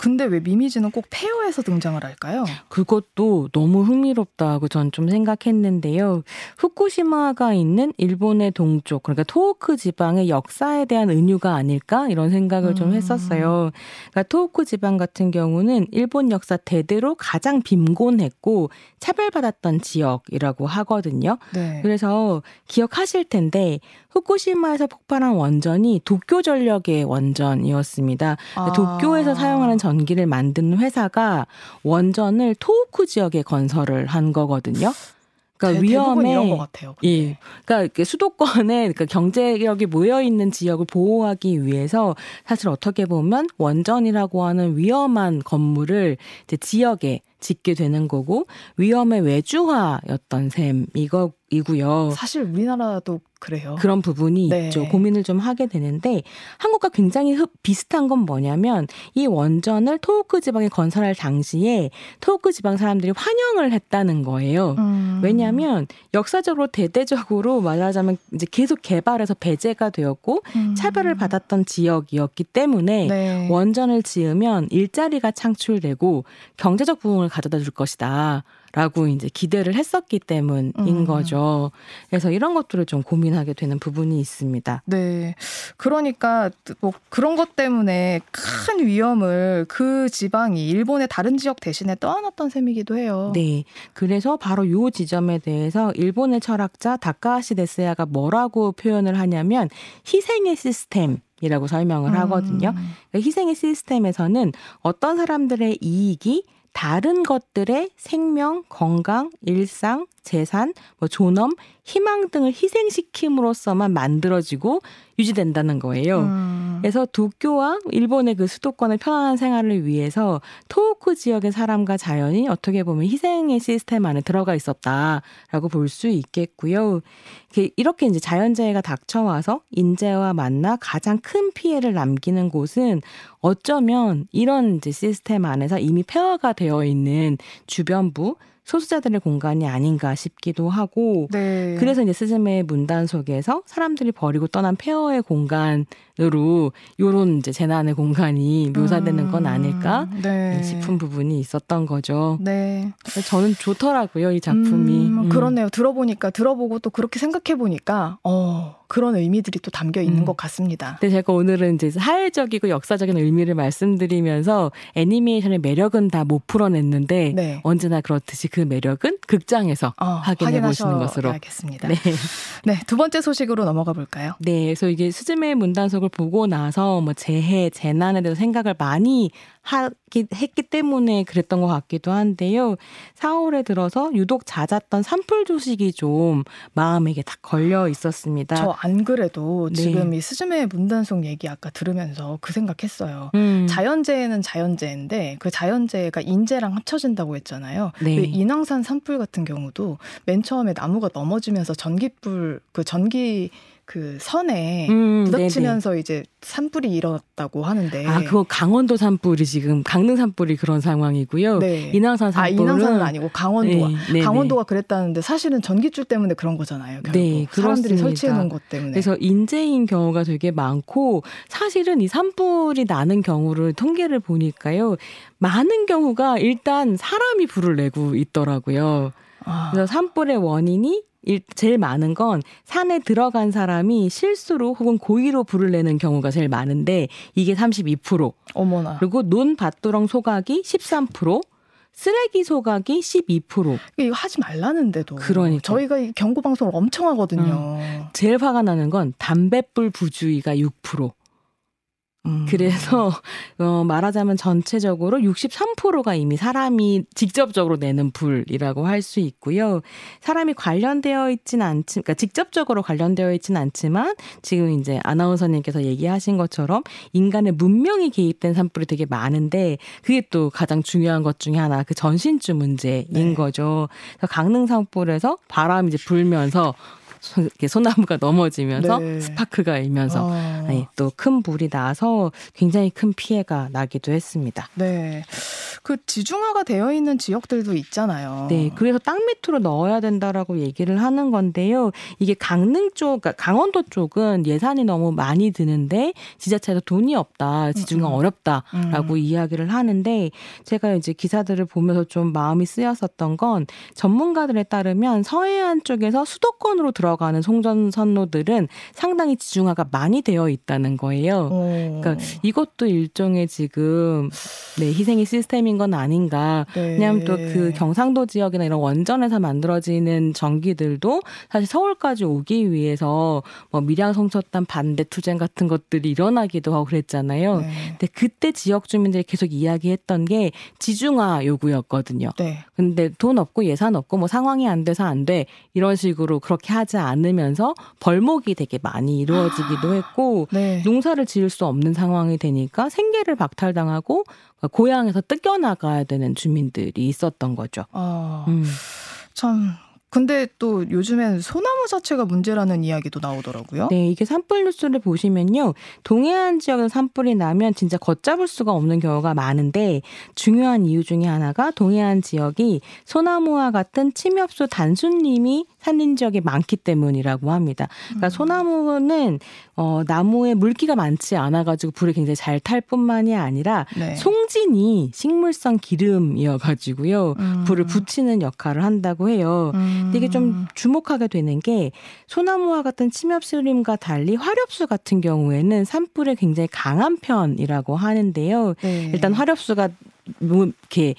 근데 왜 미미즈는 꼭 폐허에서 등장을 할까요? 그것도 너무 흥미롭다고 전 좀 생각했는데요. 후쿠시마가 있는 일본의 동쪽, 그러니까 토호크 지방의 역사에 대한 은유가 아닐까 이런 생각을 좀 음. 했었어요. 그러니까 토호크 지방 같은 경우는 일본 역사 대대로 가장 빈곤했고 차별받았던 지역이라고 하거든요. 네. 그래서 기억하실 텐데 후쿠시마에서 폭발한 원전이 도쿄 전력의 원전이었습니다. 아. 도쿄에서 사용하는 전기를 만드는 회사가 원전을 토호쿠 지역에 건설을 한 거거든요. 그러니까 위험에 이런 것 같아요. 예. 그러니까 이렇게 수도권에 그러니까 경제력이 모여 있는 지역을 보호하기 위해서 사실 어떻게 보면 원전이라고 하는 위험한 건물을 이제 지역에 짓게 되는 거고 위험의 외주화였던 셈 이거 이고요. 사실 우리나라도 그래요. 그런 부분이 네. 있죠. 고민을 좀 하게 되는데 한국과 굉장히 흡- 비슷한 건 뭐냐면 이 원전을 토호크 지방에 건설할 당시에 토호크 지방 사람들이 환영을 했다는 거예요. 음. 왜냐하면 역사적으로 대대적으로 말하자면 이제 계속 개발해서 배제가 되었고 음. 차별을 받았던 지역이었기 때문에 네. 원전을 지으면 일자리가 창출되고 경제적 부흥을 가져다 줄 것이다. 라고 이제 기대를 했었기 때문인 음. 거죠. 그래서 이런 것들을 좀 고민하게 되는 부분이 있습니다. 네. 그러니까 뭐 그런 것 때문에 큰 위험을 그 지방이 일본의 다른 지역 대신에 떠안았던 셈이기도 해요. 네. 그래서 바로 요 지점에 대해서 일본의 철학자 다카하시 데스야가 뭐라고 표현을 하냐면 희생의 시스템 이라고 설명을 하거든요. 음. 희생의 시스템에서는 어떤 사람들의 이익이 다른 것들의 생명, 건강, 일상, 재산, 뭐 존엄, 희망 등을 희생시킴으로써만 만들어지고 유지된다는 거예요. 음. 그래서 도쿄와 일본의 그 수도권의 편안한 생활을 위해서 토호쿠 지역의 사람과 자연이 어떻게 보면 희생의 시스템 안에 들어가 있었다라고 볼 수 있겠고요. 이렇게- 이렇게 이제 자연재해가 닥쳐와서 인재와 만나 가장 큰 피해를 남기는 곳은 어쩌면 이런 이제 시스템 안에서 이미 폐허가 되어 있는 주변부 소수자들의 공간이 아닌가 싶기도 하고 네. 그래서 이제 스즈메의 문단 속에서 사람들이 버리고 떠난 폐허의 공간으 로 요런 이제 재난의 공간이 묘사되는 건 아닐까 네. 싶은 부분이 있었던 거죠. 네. 저는 좋더라고요 이 작품이. 음, 음. 그렇네요. 들어보니까 들어보고 또 그렇게 생각해 보니까 어 그런 의미들이 또 담겨 있는 음. 것 같습니다. 근데 제가 오늘은 이제 사회적이고 역사적인 의미를 말씀드리면서 애니메이션의 매력은 다 못 풀어냈는데 네. 언제나 그렇듯이 그 매력은 극장에서 어, 확인해 보시는 것으로. 알겠습니다. 네. 네, 두 번째 소식으로 넘어가 볼까요? 네, 그래서 이게 스즈메의 문단속을 보고 나서 뭐 재해, 재난에 대해서 생각을 많이 하기 했기 때문에 그랬던 것 같기도 한데요. 4월에 들어서 유독 잦았던 산불 소식이 좀 마음에 딱 걸려 있었습니다. 저 안 그래도 네. 지금 이 스즈메의 문단속 얘기 아까 들으면서 그 생각했어요. 음, 자연재해는 자연재해인데 그 자연재해가 인재랑 합쳐진다고 했잖아요. 네. 그 인왕산 산불 같은 경우도 맨 처음에 나무가 넘어지면서 전기불 그 전기 그 선에 음, 부닥치면서 이제 산불이 일어났다고 하는데 네네. 아, 그거 강원도 산불이 지금 강릉 산불이 그런 상황이고요. 네. 인왕산 아 산불은 인왕산은 아니고 강원도가 네, 네네. 강원도가 그랬다는데 사실은 전기줄 때문에 그런 거잖아요. 결국 네, 사람들이. 설치해 놓은 것 때문에. 그래서 인재인 경우가 되게 많고 사실은 이 산불이 나는 경우를 통계를 보니까요. 많은 경우가 일단 사람이 불을 내고 있더라고요. 아, 그래서 산불의 원인이 일- 제일 많은 건 산에 들어간 사람이 실수로 혹은 고의로 불을 내는 경우가 제일 많은데 이게 32%. 어머나. 그리고 논 밭두렁 소각이 13%, 쓰레기 소각이 12%. 이거 하지 말라는데도. 그러니까. 저희가 이 경고 방송을 엄청 하거든요. 제일 화가 나는 건 담뱃불 부주의가 6%. 음. 그래서 어, 말하자면 전체적으로 63%가 이미 사람이 직접적으로 내는 불이라고 할 수 있고요. 사람이 관련되어 있지는 않지, 그러니까 직접적으로 관련되어 있지는 않지만 지금 이제 아나운서님께서 얘기하신 것처럼 인간의 문명이 개입된 산불이 되게 많은데 그게 또 가장 중요한 것 중에 하나 그 전신주 문제인 네. 거죠. 그래서 강릉 산불에서 바람이 이제 불면서 소- 이렇게 소나무가 넘어지면서 네. 스파크가 일면서 어. 네, 또큰 불이 나서 굉장히 큰 피해가 나기도 했습니다. 네. 그 지중화가 되어 있는 지역들도 있잖아요. 네, 그래서 땅 밑으로 넣어야 된다라고 얘기를 하는 건데요. 이게 강릉 쪽, 그러니까 강원도 쪽은 예산이 너무 많이 드는데 지자체에서 돈이 없다, 지중화 음, 음. 어렵다라고 음. 이야기를 하는데 제가 이제 기사들을 보면서 좀 마음이 쓰였었던 건 전문가들에 따르면 서해안 쪽에서 수도권으로 들어 가는 송전선로들은 상당히 지중화가 많이 되어 있다는 거예요. 어. 그러니까 이것도 일종의 지금 네, 희생의 시스템인 건 아닌가. 네. 왜냐하면 또 그 경상도 지역이나 이런 원전에서 만들어지는 전기들도 사실 서울까지 오기 위해서 뭐 밀양 송첩단 반대 투쟁 같은 것들이 일어나기도 하고 그랬잖아요. 네. 근데 그때 지역 주민들이 계속 이야기했던 게 지중화 요구였거든요. 네. 근데 돈 없고 예산 없고 뭐 상황이 안 돼서 안 돼. 이런 식으로 그렇게 하지 않으면서 벌목이 되게 많이 이루어지기도 했고 네. 농사를 지을 수 없는 상황이 되니까 생계를 박탈당하고 고향에서 뜯겨나가야 되는 주민들이 있었던 거죠. 아, 음. 참. 근데 또 요즘엔 소나무 자체가 문제라는 이야기도 나오더라고요. 네, 이게 산불 뉴스를 보시면요. 동해안 지역에서 산불이 나면 진짜 걷잡을 수가 없는 경우가 많은데 중요한 이유 중에 하나가 동해안 지역이 소나무와 같은 침엽수 단순림이 산린 지역이 많기 때문이라고 합니다. 그러니까 음. 소나무는 어, 나무에 물기가 많지 않아가지고 불을 굉장히 잘 탈 뿐만이 아니라 네. 송진이 식물성 기름이어가지고요. 음. 불을 붙이는 역할을 한다고 해요. 음. 근데 이게 좀 주목하게 되는 게 소나무와 같은 침엽 수림과 달리 화렵수 같은 경우에는 산불에 굉장히 강한 편이라고 하는데요. 네. 일단 화렵수가 뭐 이렇게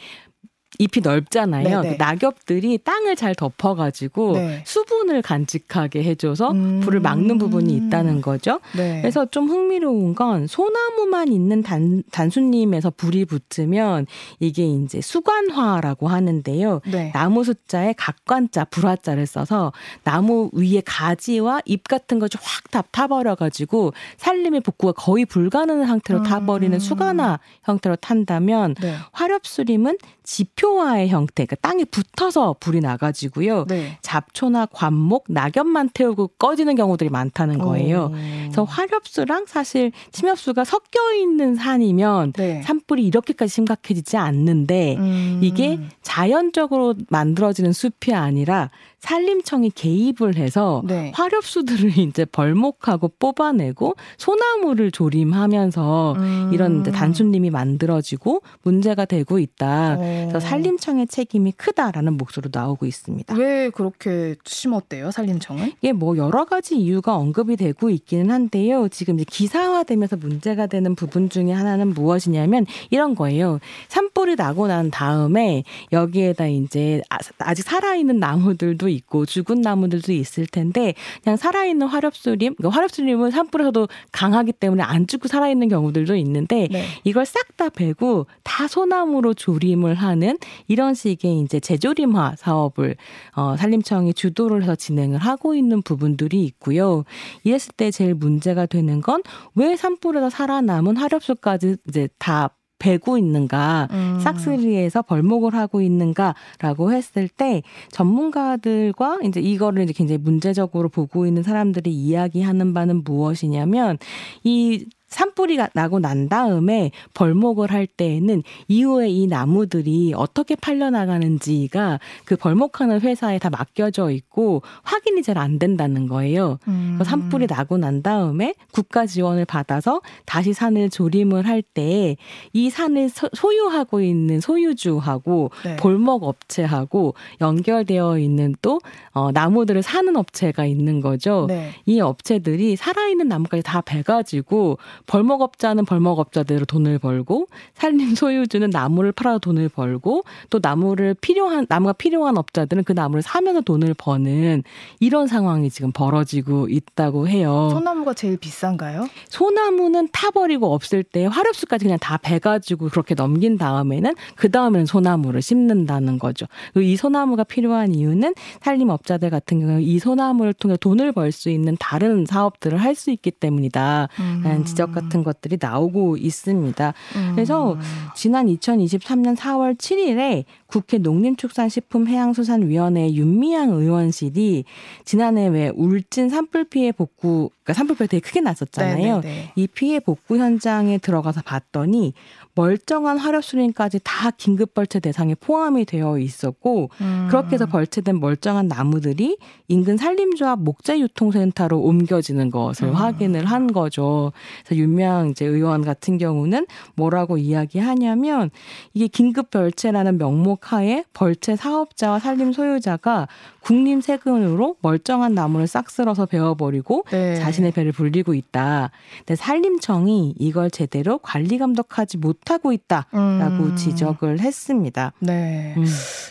잎이 넓잖아요. 네네. 그 낙엽들이 땅을 잘 덮어가지고 네. 수분을 간직하게 해줘서 음. 불을 막는 부분이 있다는 거죠. 네. 그래서 좀 흥미로운 건 소나무만 있는 단, 단순림에서 불이 붙으면 이게 이제 수관화라고 하는데요. 네. 나무 숫자에 각관자, 불화자를 써서 나무 위에 가지와 잎 같은 거좀확다 타버려가지고 살림의 복구가 거의 불가능한 상태로 음. 타버리는 수관화 형태로 탄다면 네. 화렵수림은 지표 수도화의 형태, 그러니까 땅에 붙어서 불이 나가지고요. 네. 잡초나 관목, 낙엽만 태우고 꺼지는 경우들이 많다는 거예요. 오. 그래서 화렵수랑 사실 침엽수가 섞여 있는 산이면 네. 산불이 이렇게까지 심각해지지 않는데 음. 이게 자연적으로 만들어지는 숲이 아니라 산림청이 개입을 해서 네. 화렵수들을 이제 벌목하고 뽑아내고 소나무를 조림하면서 음. 이런 단순림이 만들어지고 문제가 되고 있다. 어. 그래서 산림청의 책임이 크다라는 목소리로 나오고 있습니다. 왜 그렇게 심었대요, 산림청은? 이게 뭐 여러 가지 이유가 언급이 되고 있기는 한데요. 지금 이제 기사화되면서 문제가 되는 부분 중에 하나는 무엇이냐면 이런 거예요. 산불이 나고 난 다음에 여기에다 이제 아- 아직 살아있는 나무들도 있고 죽은 나무들도 있을 텐데 그냥 살아있는 화렵수림, 그러니까 화렵수림은 산불에서도 강하기 때문에 안 죽고 살아있는 경우들도 있는데 네. 이걸 싹 다 베고 다 소나무로 조림을 하는 이런 식의 이제 재조림화 사업을 어, 산림청이 주도를 해서 진행을 하고 있는 부분들이 있고요. 이랬을 때 제일 문제가 되는 건 왜 산불에서 살아남은 화렵수까지 이제 다 베고 있는가, 음. 싹쓸이에서 벌목을 하고 있는가라고 했을 때 전문가들과 이제 이거를 이제 굉장히 문제적으로 보고 있는 사람들이 이야기하는 바는 무엇이냐면 이 산불이 나고 난 다음에 벌목을 할 때에는 이후에 이 나무들이 어떻게 팔려나가는지가 그 벌목하는 회사에 다 맡겨져 있고 확인이 잘 안 된다는 거예요. 음. 산불이 나고 난 다음에 국가 지원을 받아서 다시 산을 조림을 할 때 이 산을 소- 소유하고 있는 소유주하고 네. 볼목 업체하고 연결되어 있는 또 어, 나무들을 사는 업체가 있는 거죠. 네. 이 업체들이 살아있는 나무까지 다 베가지고 벌목업자는 벌목업자대로 돈을 벌고 산림 소유주는 나무를 팔아서 돈을 벌고 또 나무를 필요한 나무가 필요한 업자들은 그 나무를 사면서 돈을 버는 이런 상황이 지금 벌어지고 있다고 해요. 소나무가 제일 비싼가요? 소나무는 타버리고 없을 때 화렵수까지 그냥 다 베가지고 그렇게 넘긴 다음에는 그 다음에는 소나무를 심는다는 거죠. 이 소나무가 필요한 이유는 산림업자들 같은 경우는 이 소나무를 통해 돈을 벌 수 있는 다른 사업들을 할 수 있기 때문이다. 라는 음. 지적 같은 것들이 나오고 있습니다. 음. 그래서 지난 2023년 4월 7일에 국회 농림축산식품해양수산위원회 윤미향 의원실이 지난해 왜 울진 산불 피해 복구, 그러니까 산불 피해 되게 크게 났었잖아요. 네네네. 이 피해 복구 현장에 들어가서 봤더니 멀쩡한 화력수림까지 다 긴급 벌채 대상에 포함이 되어 있었고 음. 그렇게 해서 벌채된 멀쩡한 나무들이 인근 산림조합 목재유통센터로 옮겨지는 것을 음. 확인을 한 거죠. 그래서 윤명 이제 의원 같은 경우는 뭐라고 이야기하냐면 이게 긴급 벌채라는 명목하에 벌채 사업자와 산림 소유자가 국림 세금으로 멀쩡한 나무를 싹 쓸어서 베어버리고 네. 자신의 배를 불리고 있다. 근데 산림청이 이걸 제대로 관리 감독하지 못하고 있다라고 음. 지적을 했습니다. 네. 음.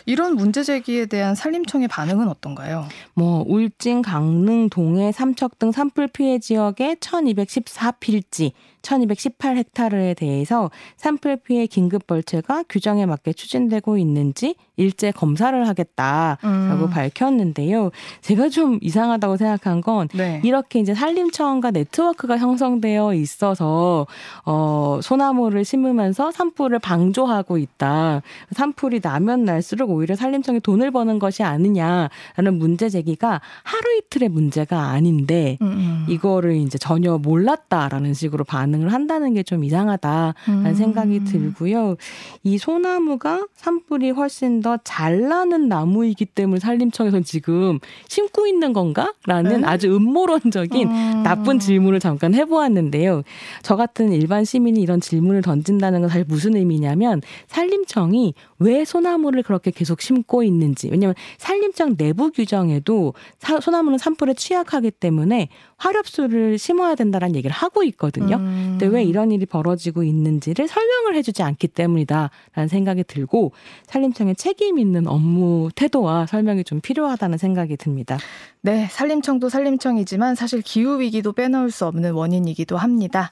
이런 문제 제기에 대한 산림청의 반응은 어떤가요? 뭐 울진, 강릉, 동해, 삼척 등 산불 피해 지역의 1214필지, 1218헥타르에 대해서 산불 피해 긴급 벌채가 규정에 맞게 추진되고 있는지 일제 검사를 하겠다라고 음. 밝혔는데요. 제가 좀 이상하다고 생각한 건 네. 이렇게 이제 산림청과 네트워크가 형성되어 있어서 어 소나무를 심으면서 산불을 방조하고 있다. 산불이 나면 날수록 오히려 산림청이 돈을 버는 것이 아니냐라는 문제 제기가 하루 이틀의 문제가 아닌데 음, 음. 이거를 이제 전혀 몰랐다라는 식으로 반 응을 한다는 게 좀 이상하다라는 음. 생각이 들고요. 이 소나무가 산불이 훨씬 더 잘 나는 나무이기 때문에 산림청에서 지금 심고 있는 건가?라는 네? 아주 음모론적인 음. 나쁜 질문을 잠깐 해보았는데요. 저 같은 일반 시민이 이런 질문을 던진다는 건 사실 무슨 의미냐면 산림청이 왜 소나무를 그렇게 계속 심고 있는지 왜냐하면 산림청 내부 규정에도 사- 소나무는 산불에 취약하기 때문에 화렵수를 심어야 된다라는 얘기를 하고 있거든요. 음. 근데 왜 이런 일이 벌어지고 있는지를 설명을 해주지 않기 때문이다라는 생각이 들고 산림청의 책임 있는 업무 태도와 설명이 좀 필요하다는 생각이 듭니다. 네, 산림청도 산림청이지만 사실 기후 위기도 빼놓을 수 없는 원인이기도 합니다.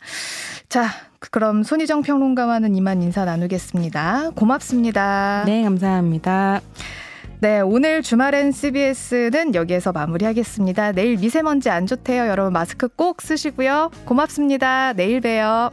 자, 그럼 손희정 평론가와는 이만 인사 나누겠습니다. 고맙습니다. 네, 감사합니다. 네, 오늘 주말엔 CBS는 여기에서 마무리하겠습니다. 내일 미세먼지 안 좋대요. 여러분 마스크 꼭 쓰시고요. 고맙습니다. 내일 봬요.